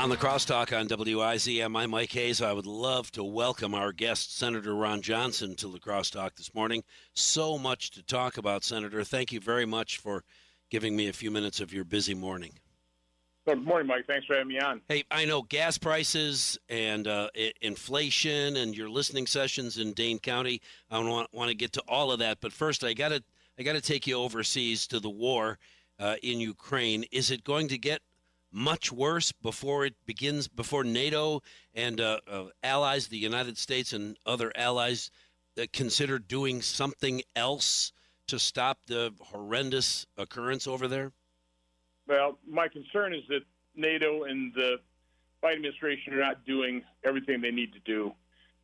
On the crosstalk on WIZM, I'm Mike Hayes. I would love to welcome our guest, Senator Ron Johnson, to the crosstalk this morning. So much to talk about, Senator. Thank you very much for giving me a few minutes of your busy morning. Good morning, Mike. Thanks for having me on. Hey, I know gas prices and uh, inflation and your listening sessions in Dane County. I want, want to get to all of that, but first, I got to I got to take you overseas to the war uh, in Ukraine. Is it going to get much worse before it begins, before NATO and uh, uh, allies, the United States and other allies, uh, consider doing something else to stop the horrendous occurrence over there? Well, my concern is that NATO and the Biden administration are not doing everything they need to do.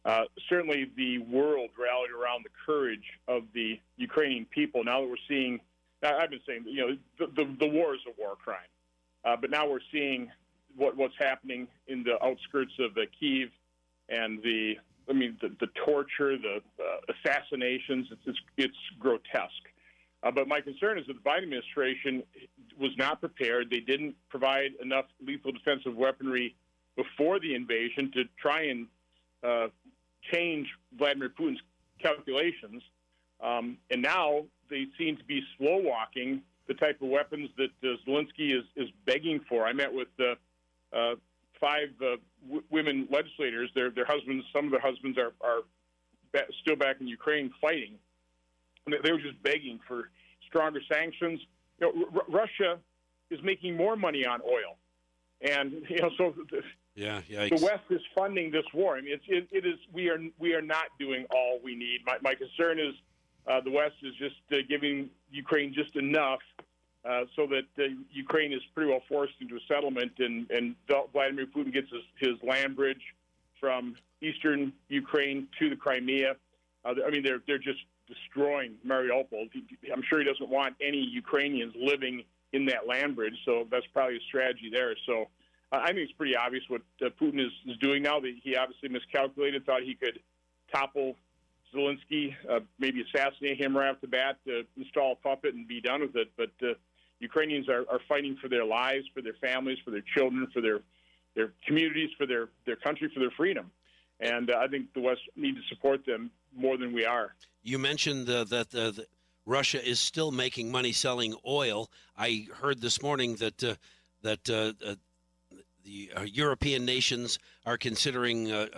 Uh, certainly, the world rallied around the courage of the Ukrainian people. Now that we're seeing, I've been saying, you know, the, the, the war is a war crime. Uh, but now we're seeing what, what's happening in the outskirts of the Kiev and the, I mean, the, the torture, the uh, assassinations. It's, it's, it's grotesque. Uh, but my concern is that the Biden administration was not prepared. They didn't provide enough lethal defensive weaponry before the invasion to try and uh, change Vladimir Putin's calculations. Um, and now they seem to be slow walking the type of weapons that uh, Zelensky is, is begging for. I met with uh, uh, five uh, w- women legislators. Their their husbands, some of their husbands are are ba- still back in Ukraine fighting. And they were just begging for stronger sanctions. You know, R- Russia is making more money on oil, and you know so. The, yeah, yikes. the West is funding this war. I mean, it's, it, it is. We are we are not doing all we need. My, my concern is uh, the West is just uh, giving Ukraine just enough uh, so that uh, Ukraine is pretty well forced into a settlement, and, and Vladimir Putin gets his, his land bridge from eastern Ukraine to the Crimea. Uh, I mean, they're they're just destroying Mariupol. I'm sure he doesn't want any Ukrainians living in that land bridge, so that's probably a strategy there. So uh, I think it's pretty obvious what uh, Putin is, is doing now. That he obviously miscalculated, thought he could topple Zelensky, maybe assassinate him right off the bat, install a puppet, and be done with it. But Ukrainians are, are fighting for their lives, for their families, for their children, for their their communities, for their their country, for their freedom. And uh, I think the West need to support them more than we are. You mentioned uh, that uh, the Russia is still making money selling oil. I heard this morning that uh, that uh, uh, the European nations are considering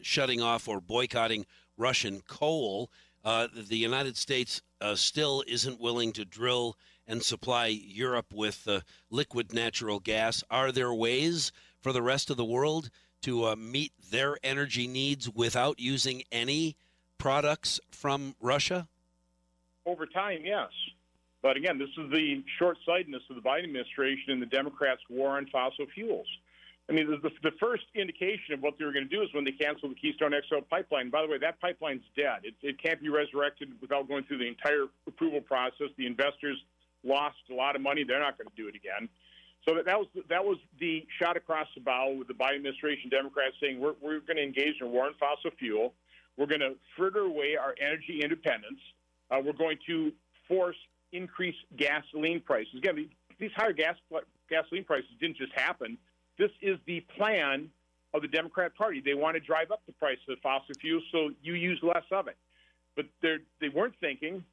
shutting off or boycotting Russian coal. the United States still isn't willing to drill and supply Europe with uh, liquid natural gas. Are there ways for the rest of the world to uh, meet their energy needs without using any products from Russia? Over time, yes. But again, this is the short sightedness of the Biden administration and the Democrats' war on fossil fuels. I mean, the, the, first indication of what they were going to do is when they canceled the Keystone XL pipeline. By the way, that pipeline's dead. It, it can't be resurrected without going through the entire approval process. The investors lost a lot of money. They're not going to do it again. So that, was that was the shot across the bow with the Biden administration, Democrats saying we're, we're going to engage in war on fossil fuel. We're going to fritter away our energy independence. Uh, we're going to force increased gasoline prices. Again, these higher gas gasoline prices didn't just happen. This is the plan of the Democrat Party. They want to drive up the price of fossil fuel so you use less of it. But they weren't thinking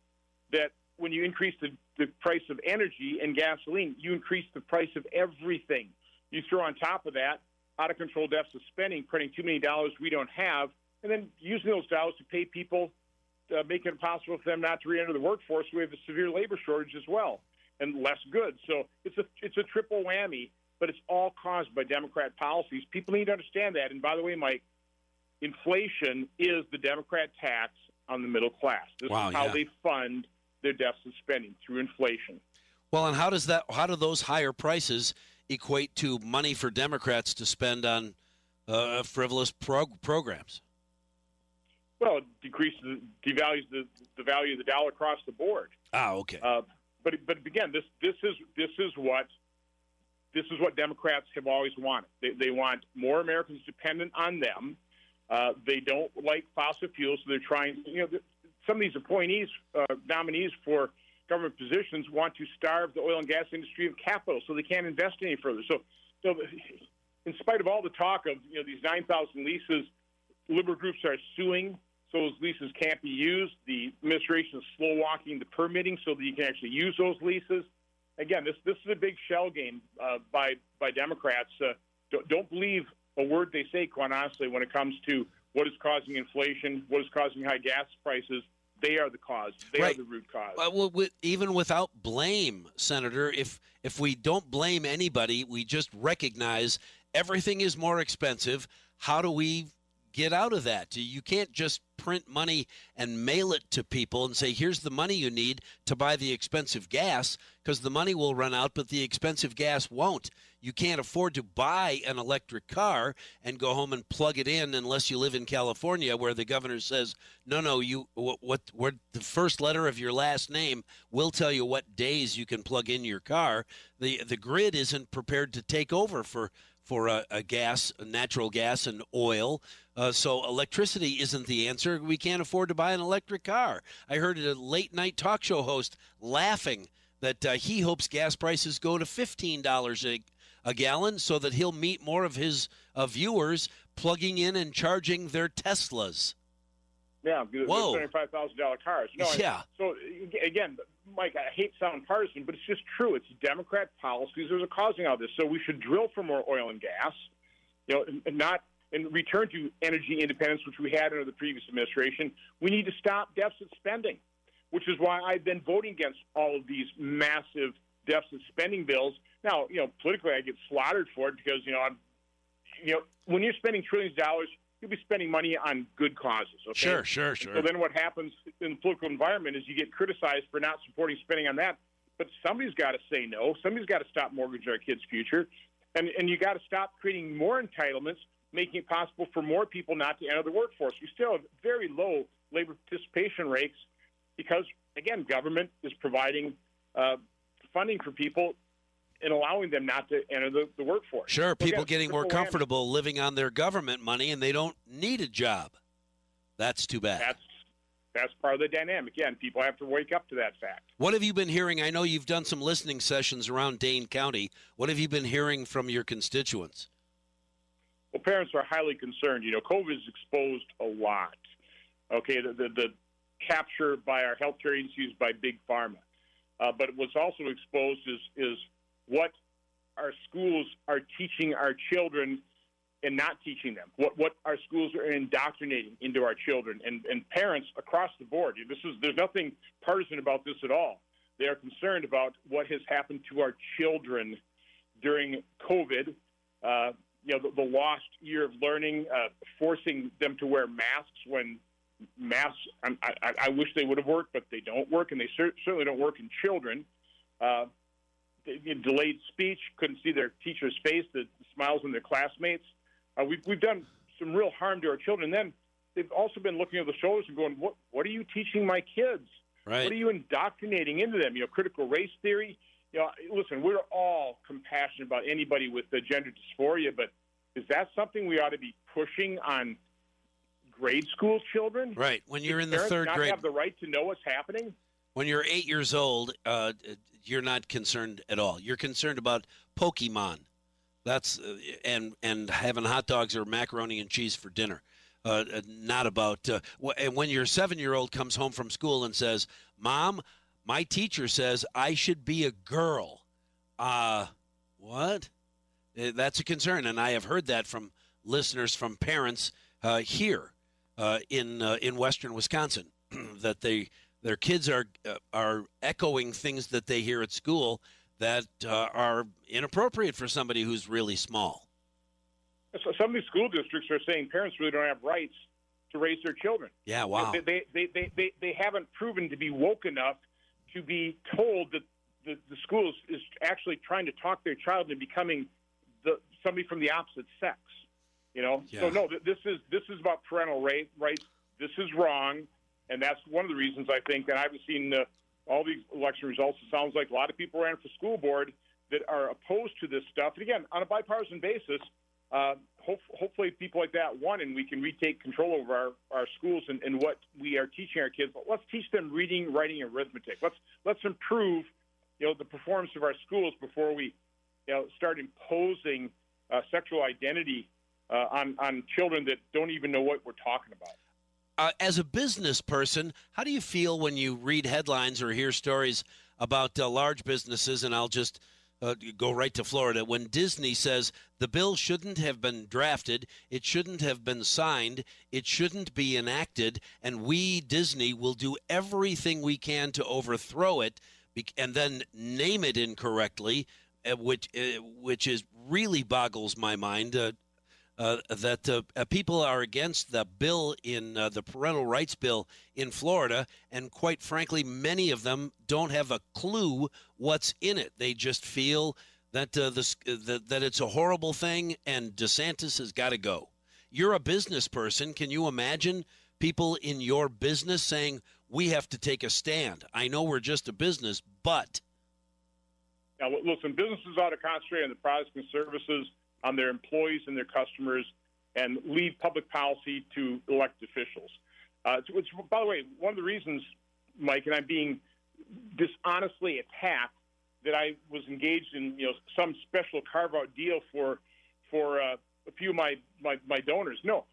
that when you increase the, the price of energy and gasoline, you increase the price of everything. You throw on top of that out of control deficit spending, printing too many dollars we don't have, and then using those dollars to pay people, uh, making it impossible for them not to re-enter the workforce. We have a severe labor shortage as well, and less goods. So it's a it's a triple whammy, but it's all caused by Democrat policies. People need to understand that. And by the way, Mike, inflation is the Democrat tax on the middle class. This wow, is how yeah. they fund their deficit spending through inflation. Well, and how does that? How do those higher prices equate to money for Democrats to spend on uh, frivolous prog- programs? Well, it decreases, devalues the, the value of the dollar across the board. Ah, okay. Uh, but but again, this this is this is what this is what Democrats have always wanted. They, they want more Americans dependent on them. Uh, they don't like fossil fuels, so they're trying. You know, some of these appointees, uh, nominees for government positions, want to starve the oil and gas industry of capital, so they can't invest any further. So, so in spite of all the talk of you know these 9,000 leases. Liberal groups are suing, so those leases can't be used. The administration is slow walking the permitting so that you can actually use those leases. Again, this this is a big shell game uh, by by Democrats. Uh, don't, don't believe a word they say, quite honestly, when it comes to what is causing inflation, what is causing high gas prices. They are the cause. They Right. are the root cause. Well, even without blame, Senator, if if we don't blame anybody, we just recognize everything is more expensive. How do we get out of that? You can't just print money and mail it to people and say, "Here's the money you need to buy the expensive gas," because the money will run out, but the expensive gas won't. You can't afford to buy an electric car and go home and plug it in unless you live in California, where the governor says, "No, no, you what what, what the first letter of your last name will tell you what days you can plug in your car." the The grid isn't prepared to take over for for a, a gas, natural gas, and oil. Uh, so electricity isn't the answer. We can't afford to buy an electric car. I heard a late night talk show host laughing that uh, he hopes gas prices go to fifteen dollars a a gallon so that he'll meet more of his uh, viewers plugging in and charging their Teslas. Yeah, Whoa. seventy-five thousand dollar cars. No, Yeah. So again, Mike, I hate sounding partisan, but it's just true. It's Democrat policies that are causing all this. So we should drill for more oil and gas, you know, and, and not and return to energy independence, which we had under the previous administration. We need to stop deficit spending, which is why I've been voting against all of these massive deficit spending bills. Now, you know, politically, I get slaughtered for it because you know I'm, you know, when you're spending trillions of dollars, you'll be spending money on good causes. Okay? Sure, sure, sure. So then what happens in the political environment is you get criticized for not supporting spending on that. But somebody's got to say no. Somebody's got to stop mortgaging our kids' future. And, and you got to stop creating more entitlements, making it possible for more people not to enter the workforce. We still have very low labor participation rates because, again, government is providing uh, funding for people and allowing them not to enter the, the workforce. Sure, people getting more comfortable living on their government money and they don't need a job. That's too bad. That's, that's part of the dynamic. Again, people have to wake up to that fact. What have you been hearing? I know you've done some listening sessions around Dane County. What have you been hearing from your constituents? Well, parents are highly concerned. You know, COVID has exposed a lot. Okay, the, the, the capture by our healthcare agencies by big pharma, uh, but what's also exposed is is what our schools are teaching our children and not teaching them. What what our schools are indoctrinating into our children and, and parents across the board. This is there's nothing partisan about this at all. They are concerned about what has happened to our children during COVID. Uh, you know, the, the lost year of learning, uh, forcing them to wear masks when masks, I, I, I wish they would have worked, but they don't work, and they cer- certainly don't work in children. Uh, delayed speech, couldn't see their teacher's face, the, smiles on their classmates. Uh, we've, we've done some real harm to our children. Then they've also been looking over the shoulders and going, what, what are you teaching my kids? Right. What are you indoctrinating into them? You know, critical race theory. You know, listen, we're all compassionate about anybody with the gender dysphoria, but is that something we ought to be pushing on grade school children? Right. When you're in the third not grade, have the right to know what's happening. When you're eight years old, uh, you're not concerned at all. You're concerned about Pokemon. That's uh, and and having hot dogs or macaroni and cheese for dinner. Uh, uh, not about uh, and when your seven year old comes home from school and says, "Mom, my teacher says I should be a girl." Uh, what? Uh, That's a concern, and I have heard that from listeners, from parents here in in Western Wisconsin, that they their kids are uh, are echoing things that they hear at school that uh, are inappropriate for somebody who's really small. So some of these school districts are saying parents really don't have rights to raise their children. Yeah, wow. They, they, they, they, they, they haven't proven to be woke enough to be told that the, the school is, is actually trying to talk their child into becoming the, somebody from the opposite sex. You know, so no, this is this is about parental right, rights. This is wrong, and that's one of the reasons I think. And I haven't seen uh, all these election results. It sounds like a lot of people ran for school board that are opposed to this stuff. And again, on a bipartisan basis, uh, hope, hopefully people like that won, and we can retake control over our, our schools and, and what we are teaching our kids. But let's teach them reading, writing, arithmetic. Let's let's improve, you know, the performance of our schools before we, you know, start imposing uh, sexual identity uh, on on children that don't even know what we're talking about. Uh, as a business person, how do you feel when you read headlines or hear stories about uh, large businesses? And I'll just uh, go right to Florida. When Disney says the bill shouldn't have been drafted, it shouldn't have been signed, it shouldn't be enacted, and we, Disney, will do everything we can to overthrow it and then name it incorrectly, uh, which, uh, which is really boggles my mind. Uh, uh, that uh, uh, people are against the bill in uh, the parental rights bill in Florida, and quite frankly, many of them don't have a clue what's in it. They just feel that uh, this that, that it's a horrible thing, and DeSantis has got to go. You're a business person. Can you imagine people in your business saying we have to take a stand? I know we're just a business, but now listen, businesses ought to concentrate on the products and services on their employees and their customers and leave public policy to elected officials. Uh, which, by the way, one of the reasons, Mike, and I'm being dishonestly attacked that I was engaged in, you know, some special carve-out deal for for uh, a few of my, my, my donors. No,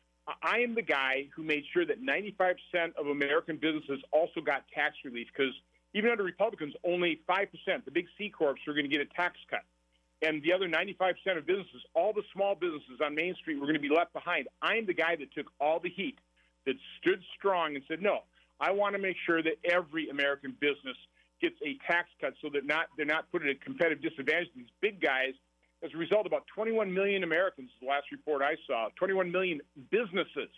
I am the guy who made sure that 95% of American businesses also got tax relief because even under Republicans, only 5%, the big C corps, are going to get a tax cut and the other 95% of businesses, all the small businesses on Main Street were going to be left behind. I'm the guy that took all the heat, that stood strong and said, no, I want to make sure that every American business gets a tax cut so that not they're not put at a competitive disadvantage. These big guys, as a result, about 21 million Americans, the last report I saw, 21 million businesses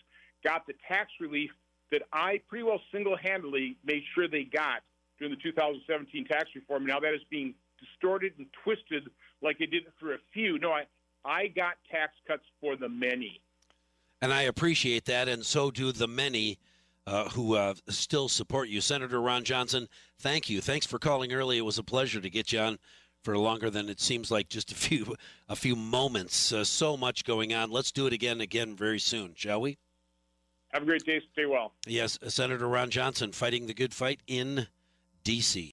got the tax relief that I pretty well single-handedly made sure they got during the 2017 tax reform. Now that is being distorted and twisted like they did for a few. No, I, I got tax cuts for the many. And I appreciate that, and so do the many uh, who uh, still support you. Senator Ron Johnson, thank you. Thanks for calling early. It was a pleasure to get you on for longer than it seems like just a few a few moments. Uh, so much going on. Let's do it again again very soon, shall we? Have a great day. Stay well. Yes, Senator Ron Johnson fighting the good fight in D.C.